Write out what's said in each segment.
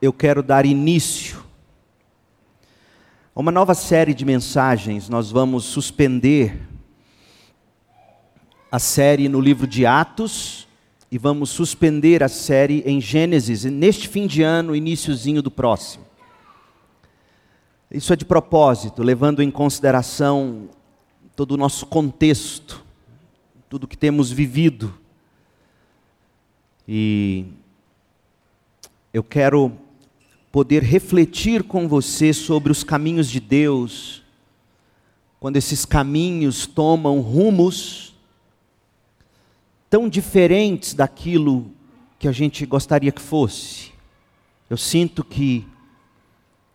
eu quero dar início a uma nova série de mensagens. Nós vamos suspender a série no livro de Atos e vamos suspender a série em Gênesis neste fim de ano, iníciozinho do próximo. Isso é de propósito, levando em consideração todo o nosso contexto, tudo que temos vivido. E eu quero poder refletir com você sobre os caminhos de Deus, quando esses caminhos tomam rumos tão diferentes daquilo que a gente gostaria que fosse. Eu sinto que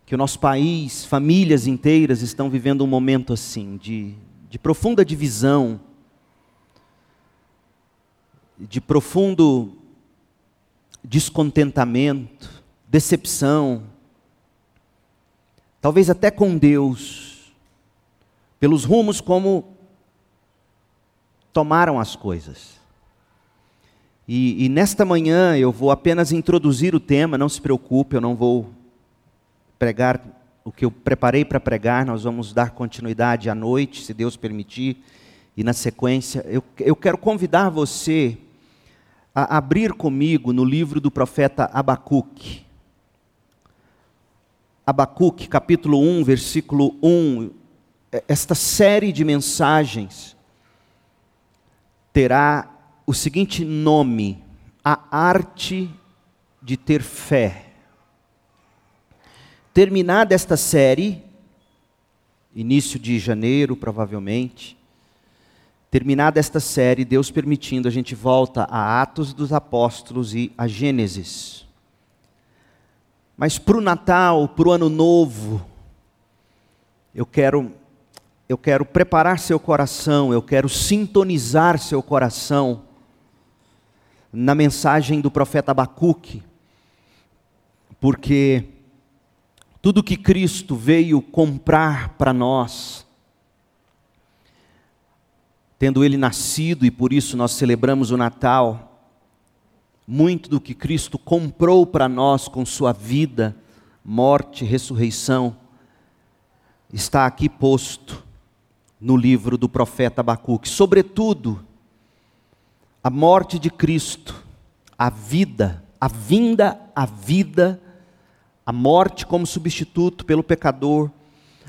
que o nosso país, famílias inteiras estão vivendo um momento assim, de, de profunda divisão, de profundo descontentamento, decepção, talvez até com Deus, pelos rumos como tomaram as coisas. E, e, nesta manhã eu vou apenas introduzir o tema, não se preocupe, eu não vou pregar o que eu preparei para pregar, nós vamos dar continuidade à noite, se Deus permitir, e na sequência, eu, eu quero convidar você a abrir comigo no livro do profeta Abacuque. Abacuque, capítulo 1, versículo 1. Esta série de mensagens terá o seguinte nome: A Arte de Ter Fé. Terminada esta série, início de janeiro, provavelmente, Terminada esta série, Deus permitindo, a gente volta a Atos dos Apóstolos e a Gênesis. Mas para o Natal, para o Ano Novo, eu quero, eu quero preparar seu coração, eu quero sintonizar seu coração na mensagem do profeta Abacuque, porque tudo que Cristo veio comprar para nós, tendo ele nascido e por isso nós celebramos o Natal, muito do que Cristo comprou para nós com sua vida, morte, ressurreição, está aqui posto no livro do profeta Abacuque. Sobretudo, a morte de Cristo, a vida, a vinda à vida, a morte como substituto pelo pecador,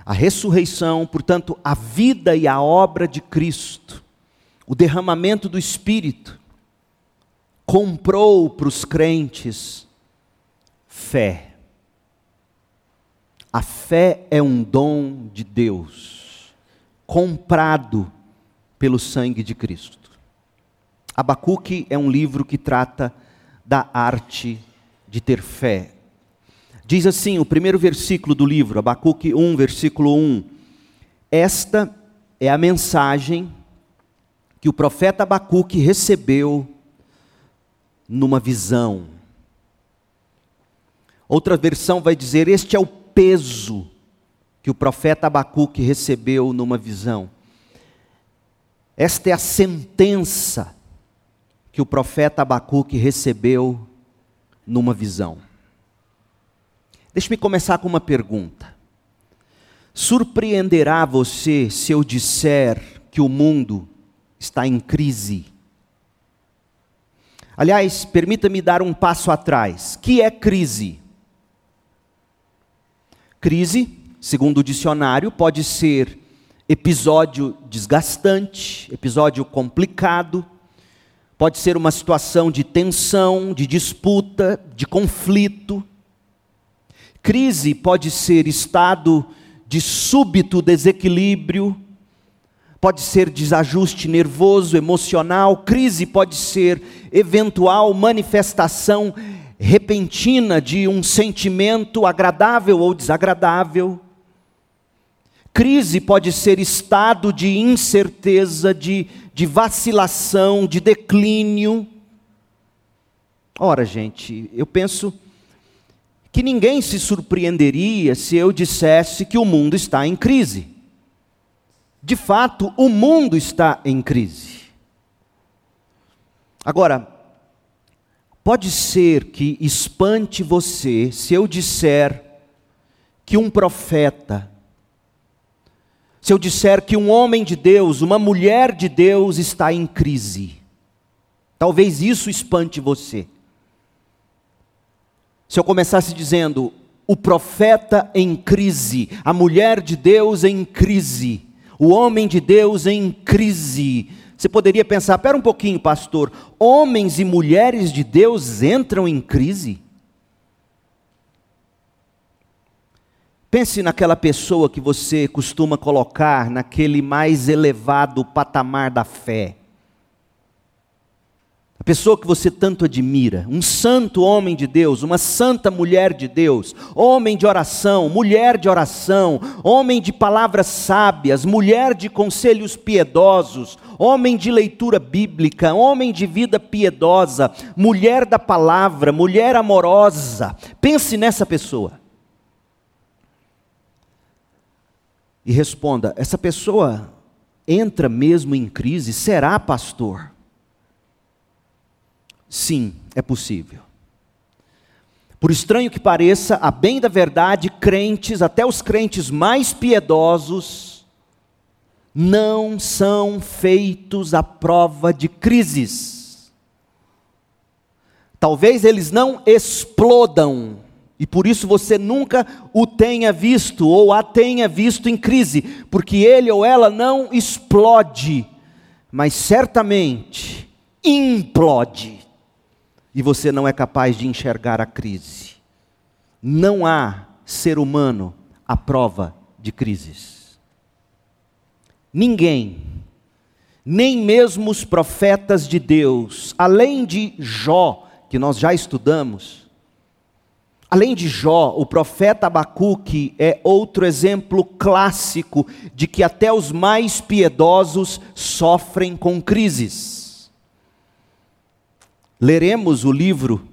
a ressurreição, portanto, a vida e a obra de Cristo, o derramamento do Espírito, comprou para os crentes fé. A fé é um dom de Deus, comprado pelo sangue de Cristo. Abacuque é um livro que trata da arte de ter fé. Diz assim o primeiro versículo do livro, Abacuque 1, versículo 1. Esta é a mensagem que o profeta Abacuque recebeu numa visão. Outra versão vai dizer: Este é o peso que o profeta Abacuque recebeu numa visão. Esta é a sentença que o profeta Abacuque recebeu numa visão. Deixe-me começar com uma pergunta. Surpreenderá você se eu disser que o mundo está em crise? Aliás, permita-me dar um passo atrás. Que é crise? Crise, segundo o dicionário, pode ser episódio desgastante, episódio complicado, pode ser uma situação de tensão, de disputa, de conflito Crise pode ser estado de súbito desequilíbrio, pode ser desajuste nervoso, emocional, crise pode ser eventual manifestação repentina de um sentimento agradável ou desagradável. Crise pode ser estado de incerteza, de, de vacilação, de declínio. Ora, gente, eu penso que ninguém se surpreenderia se eu dissesse que o mundo está em crise. De fato, o mundo está em crise. Agora, pode ser que espante você se eu disser que um profeta, se eu disser que um homem de Deus, uma mulher de Deus está em crise. Talvez isso espante você. Se eu começasse dizendo, o profeta em crise, a mulher de Deus em crise, o homem de Deus em crise, você poderia pensar: pera um pouquinho, pastor, homens e mulheres de Deus entram em crise? Pense naquela pessoa que você costuma colocar naquele mais elevado patamar da fé. A pessoa que você tanto admira, um santo homem de Deus, uma santa mulher de Deus, homem de oração, mulher de oração, homem de palavras sábias, mulher de conselhos piedosos, homem de leitura bíblica, homem de vida piedosa, mulher da palavra, mulher amorosa. Pense nessa pessoa. E responda: essa pessoa entra mesmo em crise? Será, pastor? Sim, é possível. Por estranho que pareça, a bem da verdade, crentes, até os crentes mais piedosos, não são feitos à prova de crises. Talvez eles não explodam, e por isso você nunca o tenha visto ou a tenha visto em crise, porque ele ou ela não explode, mas certamente implode e você não é capaz de enxergar a crise. Não há ser humano à prova de crises. Ninguém, nem mesmo os profetas de Deus, além de Jó, que nós já estudamos, além de Jó, o profeta Abacuque é outro exemplo clássico de que até os mais piedosos sofrem com crises. Leremos o livro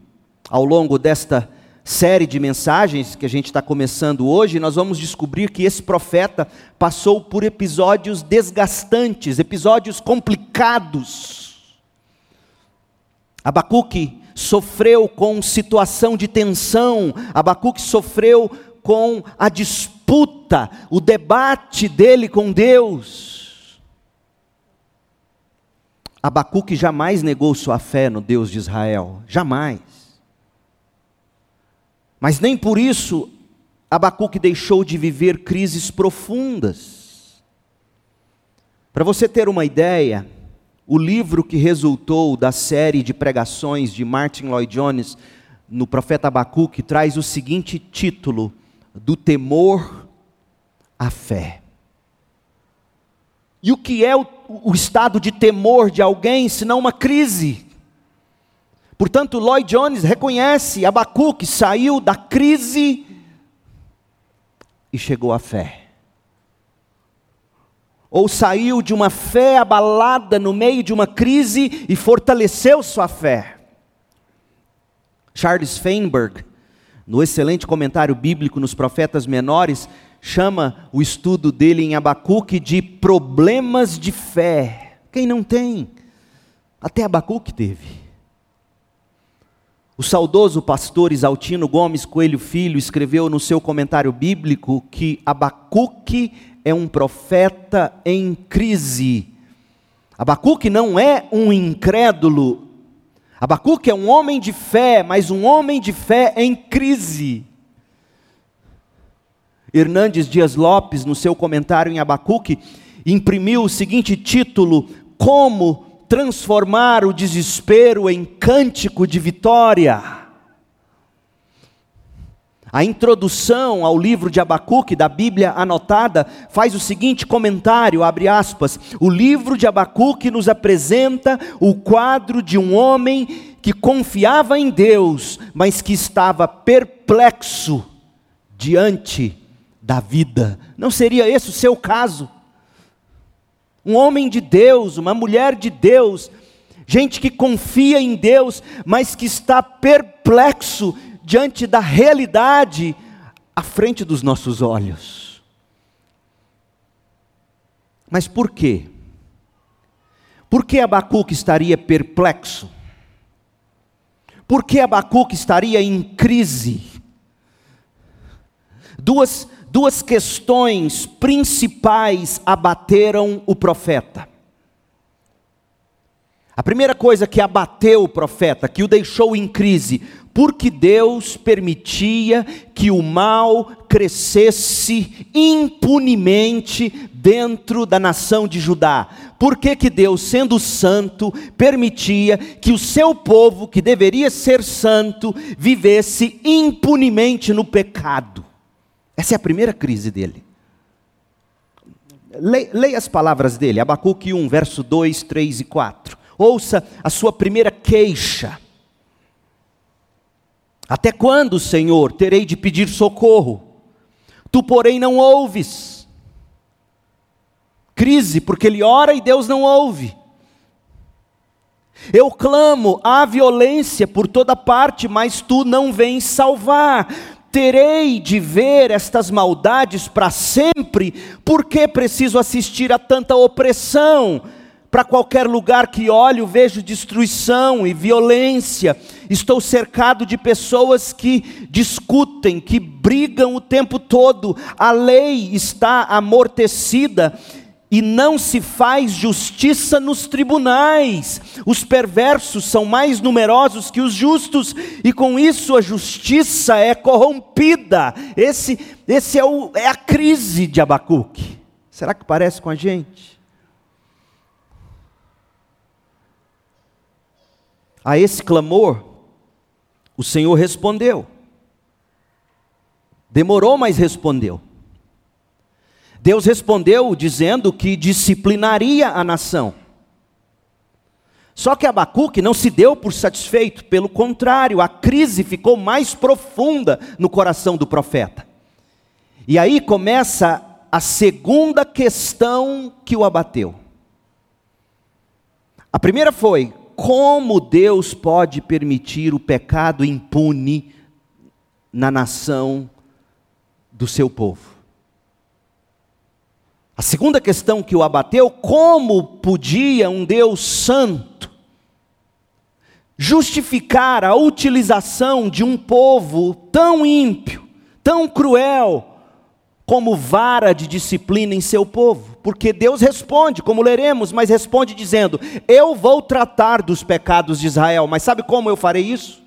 ao longo desta série de mensagens que a gente está começando hoje, nós vamos descobrir que esse profeta passou por episódios desgastantes, episódios complicados. Abacuque sofreu com situação de tensão, Abacuque sofreu com a disputa, o debate dele com Deus. Abacuque jamais negou sua fé no Deus de Israel, jamais. Mas nem por isso Abacuque deixou de viver crises profundas. Para você ter uma ideia, o livro que resultou da série de pregações de Martin Lloyd Jones no profeta Abacuque traz o seguinte título: Do temor à fé. E o que é o, o estado de temor de alguém, senão uma crise? Portanto, Lloyd Jones reconhece, Abacuque saiu da crise e chegou à fé. Ou saiu de uma fé abalada no meio de uma crise e fortaleceu sua fé. Charles Feinberg, no excelente comentário bíblico nos profetas menores, chama o estudo dele em Abacuque de problemas de fé. Quem não tem? Até Abacuque teve. O saudoso pastor Isaltino Gomes Coelho Filho escreveu no seu comentário bíblico que Abacuque é um profeta em crise. Abacuque não é um incrédulo. Abacuque é um homem de fé, mas um homem de fé em crise. Hernandes Dias Lopes, no seu comentário em Abacuque, imprimiu o seguinte título: Como transformar o desespero em cântico de vitória. A introdução ao livro de Abacuque, da Bíblia anotada, faz o seguinte comentário, abre aspas, o livro de Abacuque nos apresenta o quadro de um homem que confiava em Deus, mas que estava perplexo diante da vida. Não seria esse o seu caso? Um homem de Deus, uma mulher de Deus, gente que confia em Deus, mas que está perplexo diante da realidade à frente dos nossos olhos. Mas por quê? Por que Abacuque estaria perplexo? Por que Abacuque estaria em crise? Duas, duas questões principais abateram o profeta. A primeira coisa que abateu o profeta, que o deixou em crise, porque Deus permitia que o mal crescesse impunemente dentro da nação de Judá. Por que, que Deus, sendo santo, permitia que o seu povo, que deveria ser santo, vivesse impunemente no pecado? Essa é a primeira crise dele. Leia as palavras dele, Abacuque 1, verso 2, 3 e 4. Ouça a sua primeira queixa. Até quando, Senhor, terei de pedir socorro? Tu, porém, não ouves. Crise, porque ele ora e Deus não ouve. Eu clamo, há violência por toda parte, mas tu não vens salvar. Terei de ver estas maldades para sempre, porque preciso assistir a tanta opressão? Para qualquer lugar que olho, vejo destruição e violência. Estou cercado de pessoas que discutem, que brigam o tempo todo. A lei está amortecida e não se faz justiça nos tribunais. Os perversos são mais numerosos que os justos, e com isso a justiça é corrompida. Esse, esse é, o, é a crise de Abacuque. Será que parece com a gente? A esse clamor, o Senhor respondeu. Demorou, mas respondeu. Deus respondeu dizendo que disciplinaria a nação. Só que Abacuque não se deu por satisfeito, pelo contrário, a crise ficou mais profunda no coração do profeta. E aí começa a segunda questão que o abateu. A primeira foi: como Deus pode permitir o pecado impune na nação do seu povo? A segunda questão que o abateu, como podia um Deus santo justificar a utilização de um povo tão ímpio, tão cruel, como vara de disciplina em seu povo, porque Deus responde, como leremos, mas responde dizendo: Eu vou tratar dos pecados de Israel, mas sabe como eu farei isso?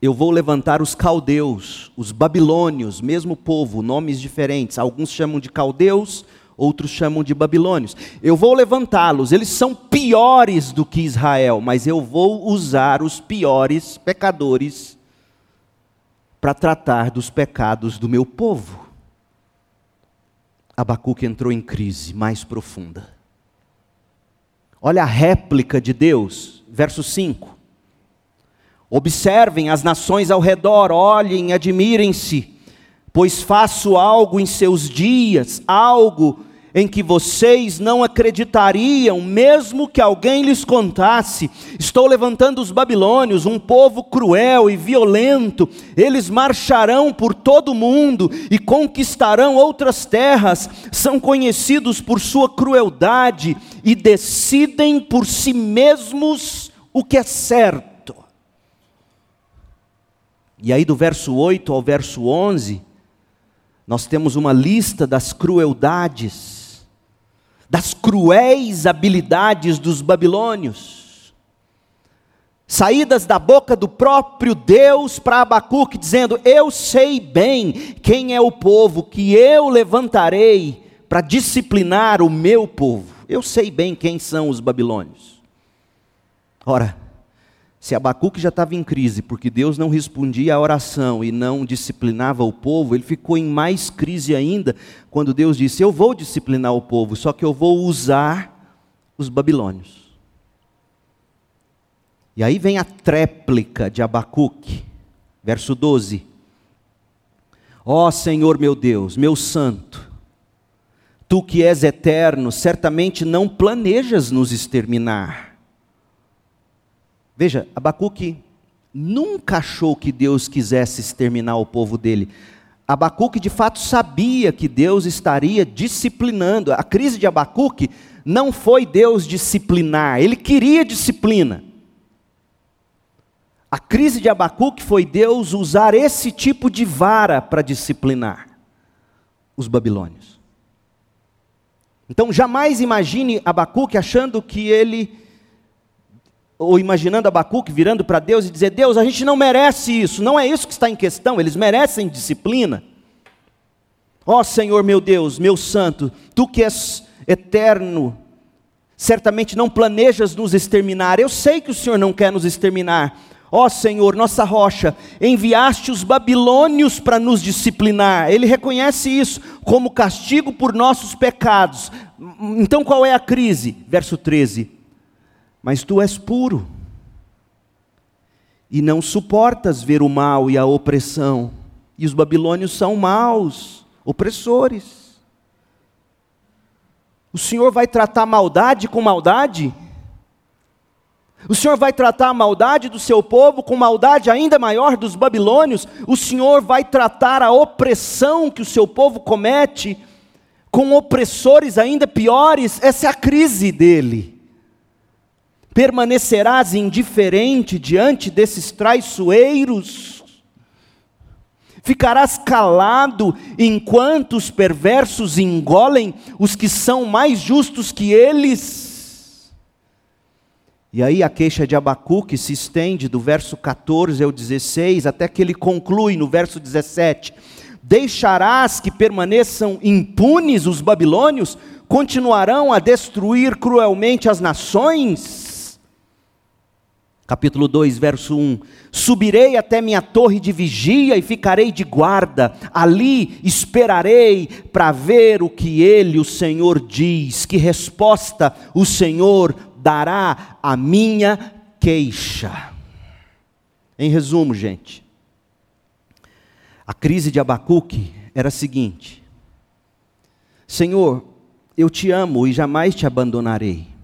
Eu vou levantar os caldeus, os babilônios, mesmo povo, nomes diferentes, alguns chamam de caldeus, outros chamam de babilônios. Eu vou levantá-los, eles são piores do que Israel, mas eu vou usar os piores pecadores para tratar dos pecados do meu povo. Abacuque entrou em crise mais profunda. Olha a réplica de Deus, verso 5. Observem as nações ao redor, olhem, admirem-se, pois faço algo em seus dias, algo em que vocês não acreditariam, mesmo que alguém lhes contasse. Estou levantando os babilônios, um povo cruel e violento. Eles marcharão por todo o mundo e conquistarão outras terras. São conhecidos por sua crueldade e decidem por si mesmos o que é certo. E aí, do verso 8 ao verso 11, nós temos uma lista das crueldades das cruéis habilidades dos babilônios, saídas da boca do próprio Deus para Abacuque, dizendo: Eu sei bem quem é o povo que eu levantarei para disciplinar o meu povo. Eu sei bem quem são os babilônios. Ora, se Abacuque já estava em crise porque Deus não respondia à oração e não disciplinava o povo, ele ficou em mais crise ainda quando Deus disse: Eu vou disciplinar o povo, só que eu vou usar os babilônios. E aí vem a tréplica de Abacuque, verso 12: Ó oh, Senhor meu Deus, meu santo, tu que és eterno, certamente não planejas nos exterminar Veja, Abacuque nunca achou que Deus quisesse exterminar o povo dele. Abacuque de fato sabia que Deus estaria disciplinando. A crise de Abacuque não foi Deus disciplinar, ele queria disciplina. A crise de Abacuque foi Deus usar esse tipo de vara para disciplinar os babilônios. Então jamais imagine Abacuque achando que ele, ou imaginando Abacuque virando para Deus e dizer: Deus, a gente não merece isso, não é isso que está em questão, eles merecem disciplina. Ó oh, Senhor meu Deus, meu santo, tu que és eterno, certamente não planejas nos exterminar. Eu sei que o Senhor não quer nos exterminar. Ó oh, Senhor, nossa rocha, enviaste os babilônios para nos disciplinar. Ele reconhece isso como castigo por nossos pecados. Então qual é a crise? Verso 13. Mas tu és puro e não suportas ver o mal e a opressão. E os babilônios são maus opressores. O Senhor vai tratar maldade com maldade? O Senhor vai tratar a maldade do seu povo com maldade ainda maior dos babilônios? O Senhor vai tratar a opressão que o seu povo comete com opressores ainda piores? Essa é a crise dele. Permanecerás indiferente diante desses traiçoeiros? Ficarás calado enquanto os perversos engolem os que são mais justos que eles? E aí a queixa de Abacuque se estende do verso 14 ao 16, até que ele conclui no verso 17: Deixarás que permaneçam impunes os babilônios? Continuarão a destruir cruelmente as nações? Capítulo 2, verso 1: Subirei até minha torre de vigia e ficarei de guarda, ali esperarei para ver o que ele, o Senhor, diz, que resposta o Senhor dará à minha queixa. Em resumo, gente, a crise de Abacuque era a seguinte: Senhor, eu te amo e jamais te abandonarei.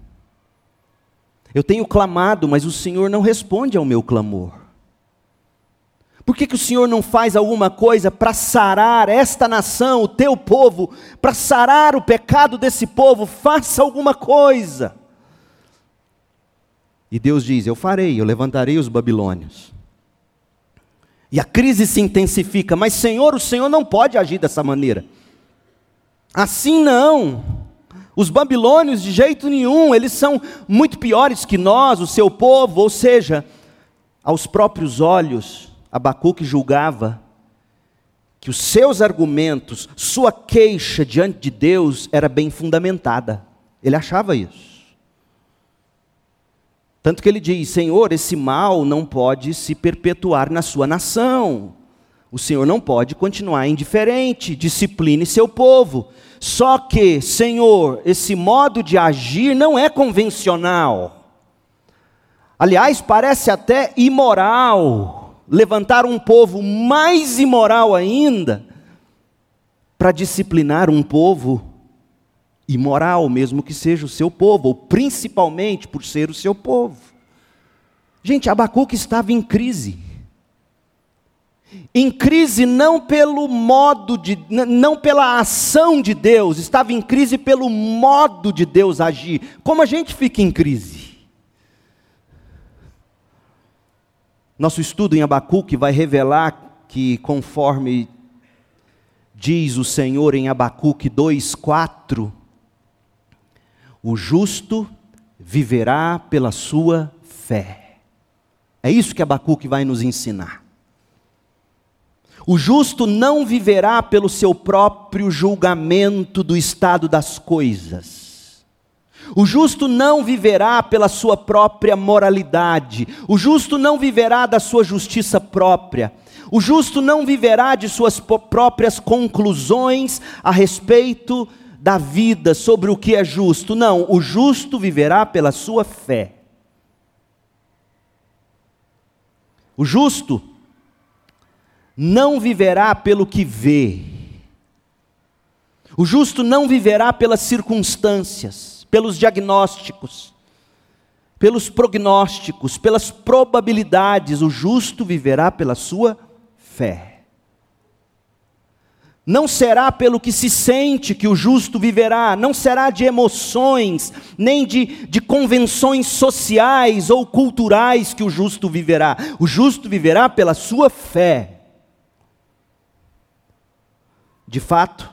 Eu tenho clamado, mas o Senhor não responde ao meu clamor. Por que, que o Senhor não faz alguma coisa para sarar esta nação, o teu povo, para sarar o pecado desse povo? Faça alguma coisa. E Deus diz: Eu farei, eu levantarei os babilônios. E a crise se intensifica, mas Senhor, o Senhor não pode agir dessa maneira. Assim não. Os babilônios, de jeito nenhum, eles são muito piores que nós, o seu povo, ou seja, aos próprios olhos, Abacuque julgava que os seus argumentos, sua queixa diante de Deus era bem fundamentada. Ele achava isso. Tanto que ele diz: Senhor, esse mal não pode se perpetuar na sua nação. O Senhor não pode continuar indiferente, discipline seu povo. Só que, Senhor, esse modo de agir não é convencional. Aliás, parece até imoral levantar um povo mais imoral ainda para disciplinar um povo imoral, mesmo que seja o seu povo, ou principalmente por ser o seu povo. Gente, Abacuque estava em crise em crise não pelo modo de, não pela ação de Deus, estava em crise pelo modo de Deus agir. Como a gente fica em crise? Nosso estudo em Abacuque vai revelar que, conforme diz o Senhor em Abacuque 2,4, o justo viverá pela sua fé. É isso que Abacuque vai nos ensinar. O justo não viverá pelo seu próprio julgamento do estado das coisas. O justo não viverá pela sua própria moralidade. O justo não viverá da sua justiça própria. O justo não viverá de suas próprias conclusões a respeito da vida sobre o que é justo. Não, o justo viverá pela sua fé. O justo não viverá pelo que vê. O justo não viverá pelas circunstâncias, pelos diagnósticos, pelos prognósticos, pelas probabilidades. O justo viverá pela sua fé. Não será pelo que se sente que o justo viverá, não será de emoções, nem de, de convenções sociais ou culturais que o justo viverá. O justo viverá pela sua fé. De fato,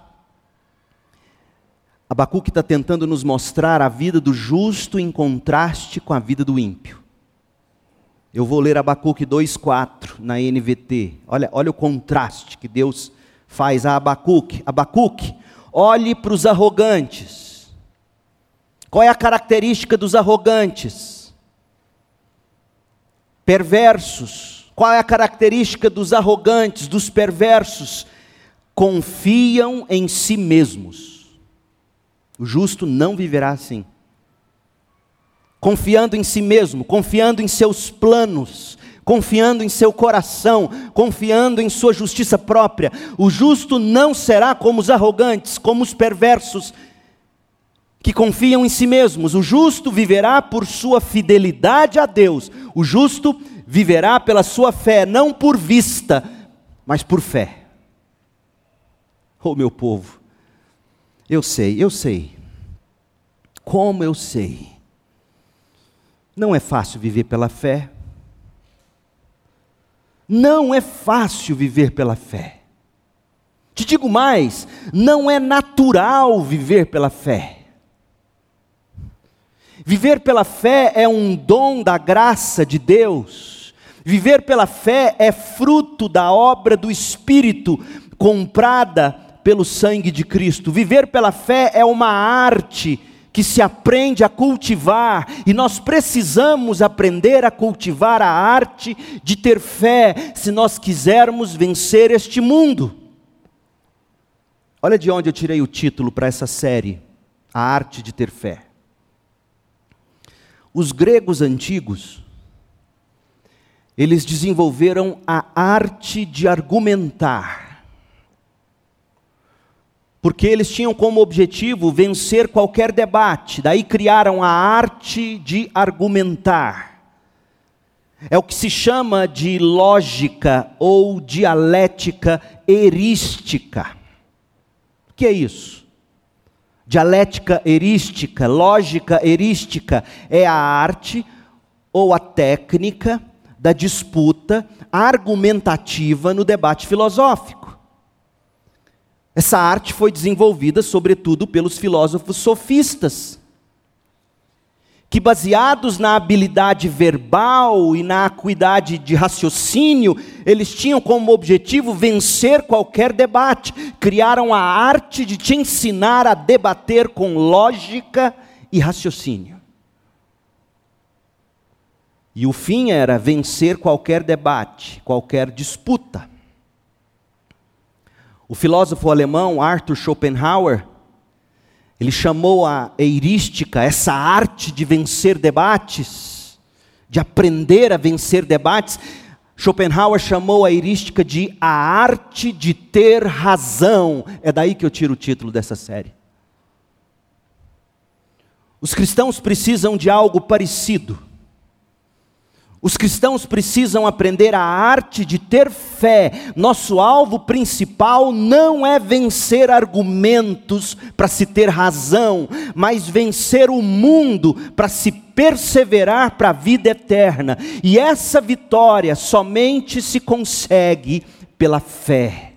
Abacuque está tentando nos mostrar a vida do justo em contraste com a vida do ímpio. Eu vou ler Abacuque 2,4 na NVT. Olha, olha o contraste que Deus faz a Abacuque. Abacuque, olhe para os arrogantes. Qual é a característica dos arrogantes? Perversos. Qual é a característica dos arrogantes, dos perversos? Confiam em si mesmos. O justo não viverá assim. Confiando em si mesmo, confiando em seus planos, confiando em seu coração, confiando em sua justiça própria. O justo não será como os arrogantes, como os perversos, que confiam em si mesmos. O justo viverá por sua fidelidade a Deus. O justo viverá pela sua fé, não por vista, mas por fé. Oh, meu povo, eu sei, eu sei. Como eu sei. Não é fácil viver pela fé. Não é fácil viver pela fé. Te digo mais, não é natural viver pela fé. Viver pela fé é um dom da graça de Deus. Viver pela fé é fruto da obra do Espírito comprada pelo sangue de Cristo. Viver pela fé é uma arte que se aprende a cultivar, e nós precisamos aprender a cultivar a arte de ter fé, se nós quisermos vencer este mundo. Olha de onde eu tirei o título para essa série, A Arte de Ter Fé. Os gregos antigos, eles desenvolveram a arte de argumentar porque eles tinham como objetivo vencer qualquer debate, daí criaram a arte de argumentar. É o que se chama de lógica ou dialética erística. O que é isso? Dialética erística, lógica erística, é a arte ou a técnica da disputa argumentativa no debate filosófico. Essa arte foi desenvolvida, sobretudo, pelos filósofos sofistas, que, baseados na habilidade verbal e na acuidade de raciocínio, eles tinham como objetivo vencer qualquer debate, criaram a arte de te ensinar a debater com lógica e raciocínio. E o fim era vencer qualquer debate, qualquer disputa. O filósofo alemão Arthur Schopenhauer, ele chamou a heurística, essa arte de vencer debates, de aprender a vencer debates, Schopenhauer chamou a heurística de a arte de ter razão. É daí que eu tiro o título dessa série. Os cristãos precisam de algo parecido. Os cristãos precisam aprender a arte de ter fé. Nosso alvo principal não é vencer argumentos para se ter razão, mas vencer o mundo para se perseverar para a vida eterna. E essa vitória somente se consegue pela fé.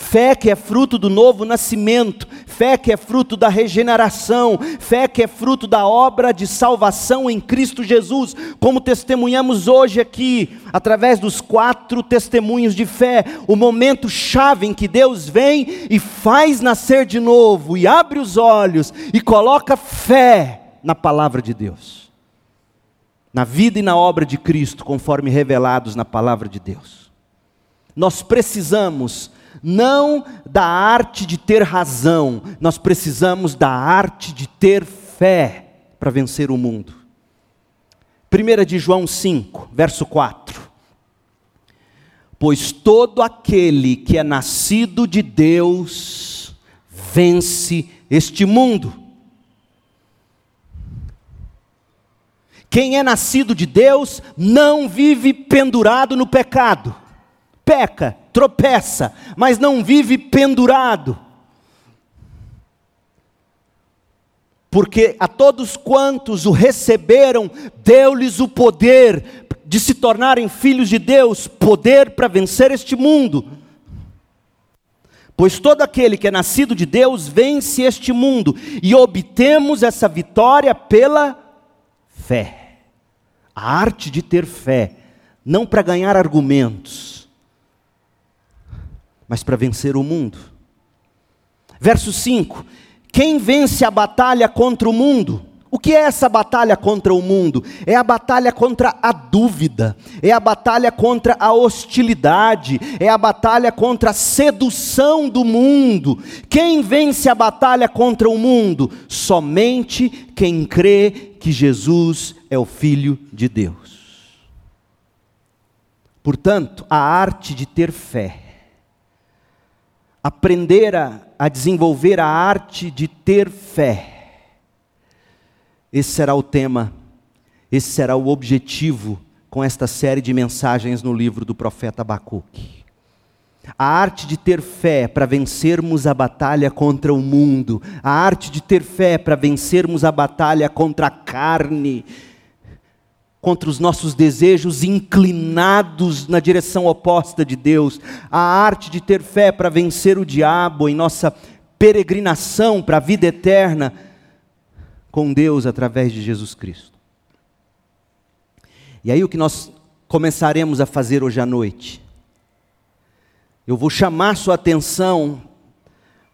Fé que é fruto do novo nascimento, fé que é fruto da regeneração, fé que é fruto da obra de salvação em Cristo Jesus, como testemunhamos hoje aqui, através dos quatro testemunhos de fé, o momento chave em que Deus vem e faz nascer de novo, e abre os olhos e coloca fé na palavra de Deus, na vida e na obra de Cristo, conforme revelados na palavra de Deus. Nós precisamos não da arte de ter razão, nós precisamos da arte de ter fé para vencer o mundo. 1 de João 5, verso 4. Pois todo aquele que é nascido de Deus vence este mundo. Quem é nascido de Deus não vive pendurado no pecado. Peca, tropeça, mas não vive pendurado. Porque a todos quantos o receberam, deu-lhes o poder de se tornarem filhos de Deus, poder para vencer este mundo. Pois todo aquele que é nascido de Deus vence este mundo, e obtemos essa vitória pela fé. A arte de ter fé, não para ganhar argumentos, mas para vencer o mundo. Verso 5: quem vence a batalha contra o mundo? O que é essa batalha contra o mundo? É a batalha contra a dúvida, é a batalha contra a hostilidade, é a batalha contra a sedução do mundo. Quem vence a batalha contra o mundo? Somente quem crê que Jesus é o Filho de Deus. Portanto, a arte de ter fé aprender a, a desenvolver a arte de ter fé. Esse será o tema, esse será o objetivo com esta série de mensagens no livro do profeta Abacuque. A arte de ter fé para vencermos a batalha contra o mundo, a arte de ter fé para vencermos a batalha contra a carne, contra os nossos desejos inclinados na direção oposta de Deus, a arte de ter fé para vencer o diabo em nossa peregrinação para a vida eterna com Deus através de Jesus Cristo. E aí o que nós começaremos a fazer hoje à noite? Eu vou chamar sua atenção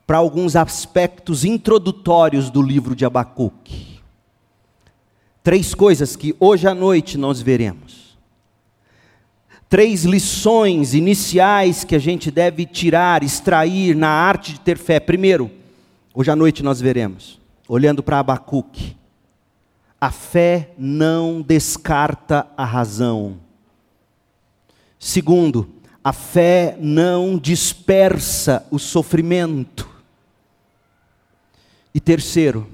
para alguns aspectos introdutórios do livro de Abacuque. Três coisas que hoje à noite nós veremos. Três lições iniciais que a gente deve tirar, extrair na arte de ter fé. Primeiro, hoje à noite nós veremos, olhando para Abacuque, a fé não descarta a razão. Segundo, a fé não dispersa o sofrimento. E terceiro,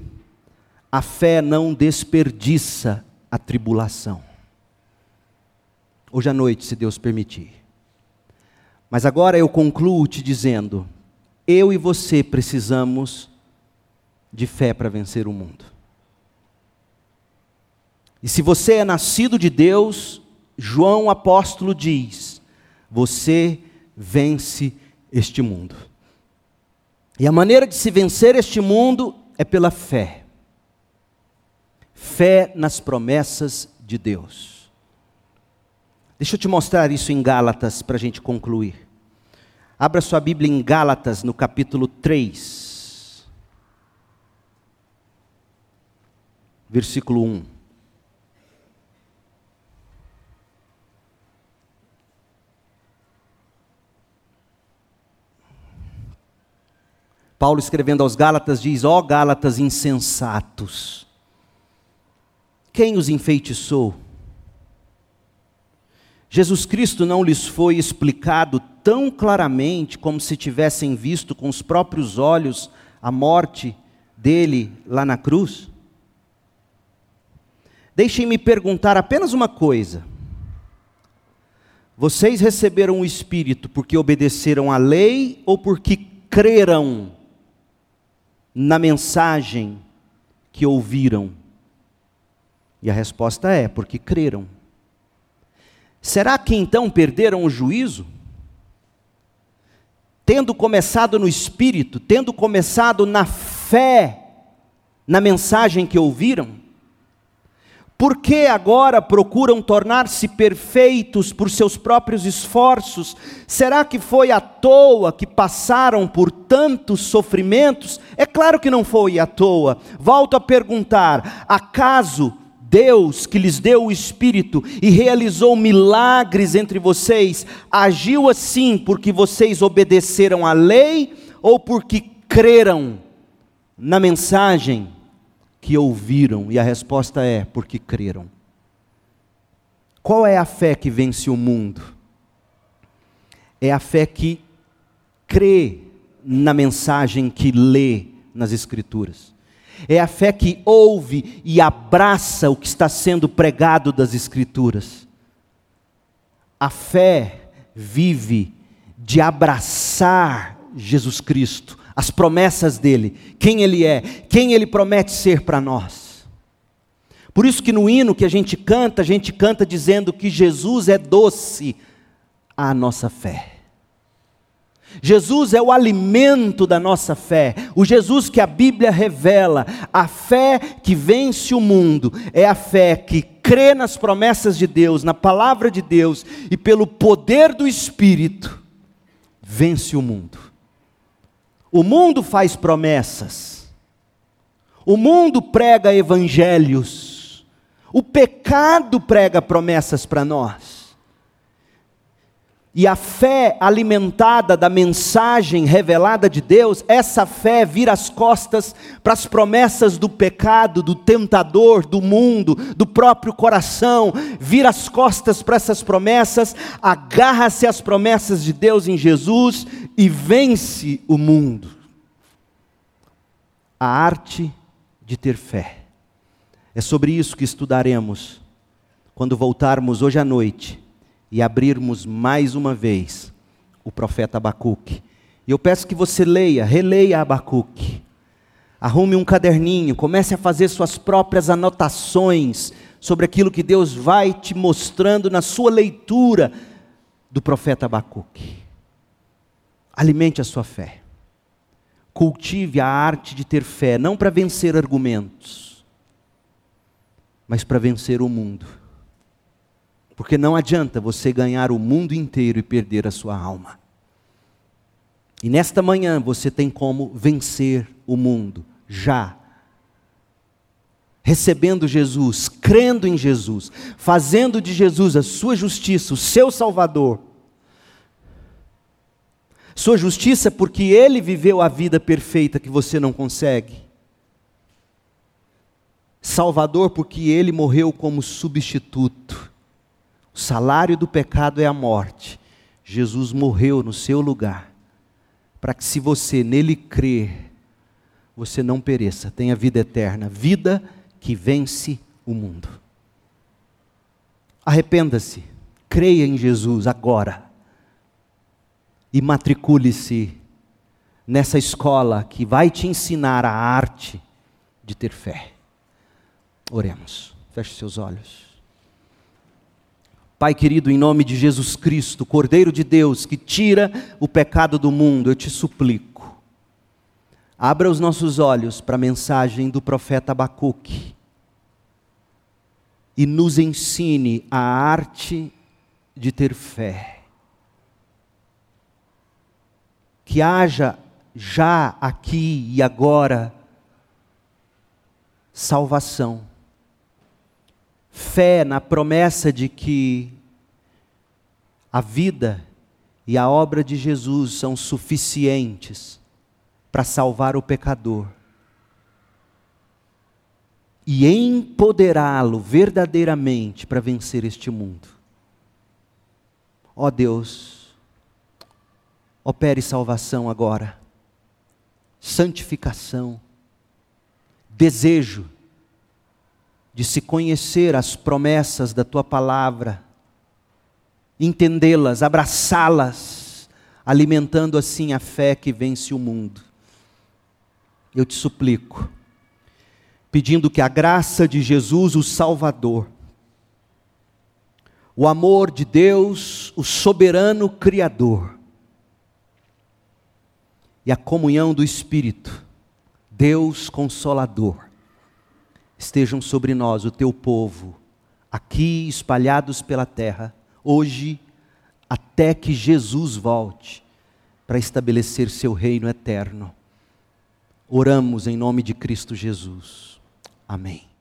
a fé não desperdiça a tribulação. Hoje à noite, se Deus permitir. Mas agora eu concluo te dizendo: eu e você precisamos de fé para vencer o mundo. E se você é nascido de Deus, João apóstolo diz: você vence este mundo. E a maneira de se vencer este mundo é pela fé fé nas promessas de Deus. Deixa eu te mostrar isso em Gálatas para a gente concluir. Abra sua Bíblia em Gálatas, no capítulo 3, versículo 1. Paulo escrevendo aos Gálatas diz: Ó oh, Gálatas insensatos, quem os enfeitiçou? Jesus Cristo não lhes foi explicado tão claramente como se tivessem visto com os próprios olhos a morte dele lá na cruz? Deixem-me perguntar apenas uma coisa. Vocês receberam o Espírito porque obedeceram à lei ou porque creram na mensagem que ouviram? E a resposta é: porque creram. Será que então perderam o juízo? Tendo começado no espírito, tendo começado na fé, na mensagem que ouviram? Por que agora procuram tornar-se perfeitos por seus próprios esforços? Será que foi à toa que passaram por tantos sofrimentos? É claro que não foi à toa. Volto a perguntar: acaso Deus que lhes deu o Espírito e realizou milagres entre vocês, agiu assim porque vocês obedeceram à lei ou porque creram na mensagem que ouviram? E a resposta é: porque creram. Qual é a fé que vence o mundo? É a fé que crê na mensagem que lê nas Escrituras. É a fé que ouve e abraça o que está sendo pregado das Escrituras. A fé vive de abraçar Jesus Cristo, as promessas dele, quem ele é, quem ele promete ser para nós. Por isso que no hino que a gente canta, a gente canta dizendo que Jesus é doce à nossa fé. Jesus é o alimento da nossa fé, o Jesus que a Bíblia revela, a fé que vence o mundo, é a fé que crê nas promessas de Deus, na palavra de Deus e pelo poder do Espírito, vence o mundo. O mundo faz promessas, o mundo prega evangelhos, o pecado prega promessas para nós. E a fé alimentada da mensagem revelada de Deus, essa fé vira as costas para as promessas do pecado, do tentador, do mundo, do próprio coração, vira as costas para essas promessas, agarra-se às promessas de Deus em Jesus e vence o mundo. A arte de ter fé. É sobre isso que estudaremos quando voltarmos hoje à noite e abrirmos mais uma vez o profeta Abacuque. E eu peço que você leia, releia Abacuque. Arrume um caderninho, comece a fazer suas próprias anotações sobre aquilo que Deus vai te mostrando na sua leitura do profeta Abacuque. Alimente a sua fé. Cultive a arte de ter fé, não para vencer argumentos, mas para vencer o mundo. Porque não adianta você ganhar o mundo inteiro e perder a sua alma. E nesta manhã você tem como vencer o mundo, já. Recebendo Jesus, crendo em Jesus, fazendo de Jesus a sua justiça, o seu Salvador sua justiça porque ele viveu a vida perfeita que você não consegue. Salvador porque ele morreu como substituto. O salário do pecado é a morte. Jesus morreu no seu lugar, para que se você nele crer, você não pereça, tenha vida eterna, vida que vence o mundo. Arrependa-se, creia em Jesus agora e matricule-se nessa escola que vai te ensinar a arte de ter fé. Oremos. Feche seus olhos. Pai querido, em nome de Jesus Cristo, Cordeiro de Deus, que tira o pecado do mundo, eu te suplico. Abra os nossos olhos para a mensagem do profeta Abacuque e nos ensine a arte de ter fé que haja já aqui e agora salvação, fé na promessa de que a vida e a obra de Jesus são suficientes para salvar o pecador e empoderá-lo verdadeiramente para vencer este mundo. Ó oh Deus, Opere salvação agora, santificação, desejo de se conhecer as promessas da tua palavra, entendê-las, abraçá-las, alimentando assim a fé que vence o mundo. Eu te suplico, pedindo que a graça de Jesus, o Salvador, o amor de Deus, o soberano Criador, e a comunhão do Espírito, Deus Consolador, estejam sobre nós, o teu povo, aqui espalhados pela terra, hoje, até que Jesus volte para estabelecer seu reino eterno. Oramos em nome de Cristo Jesus. Amém.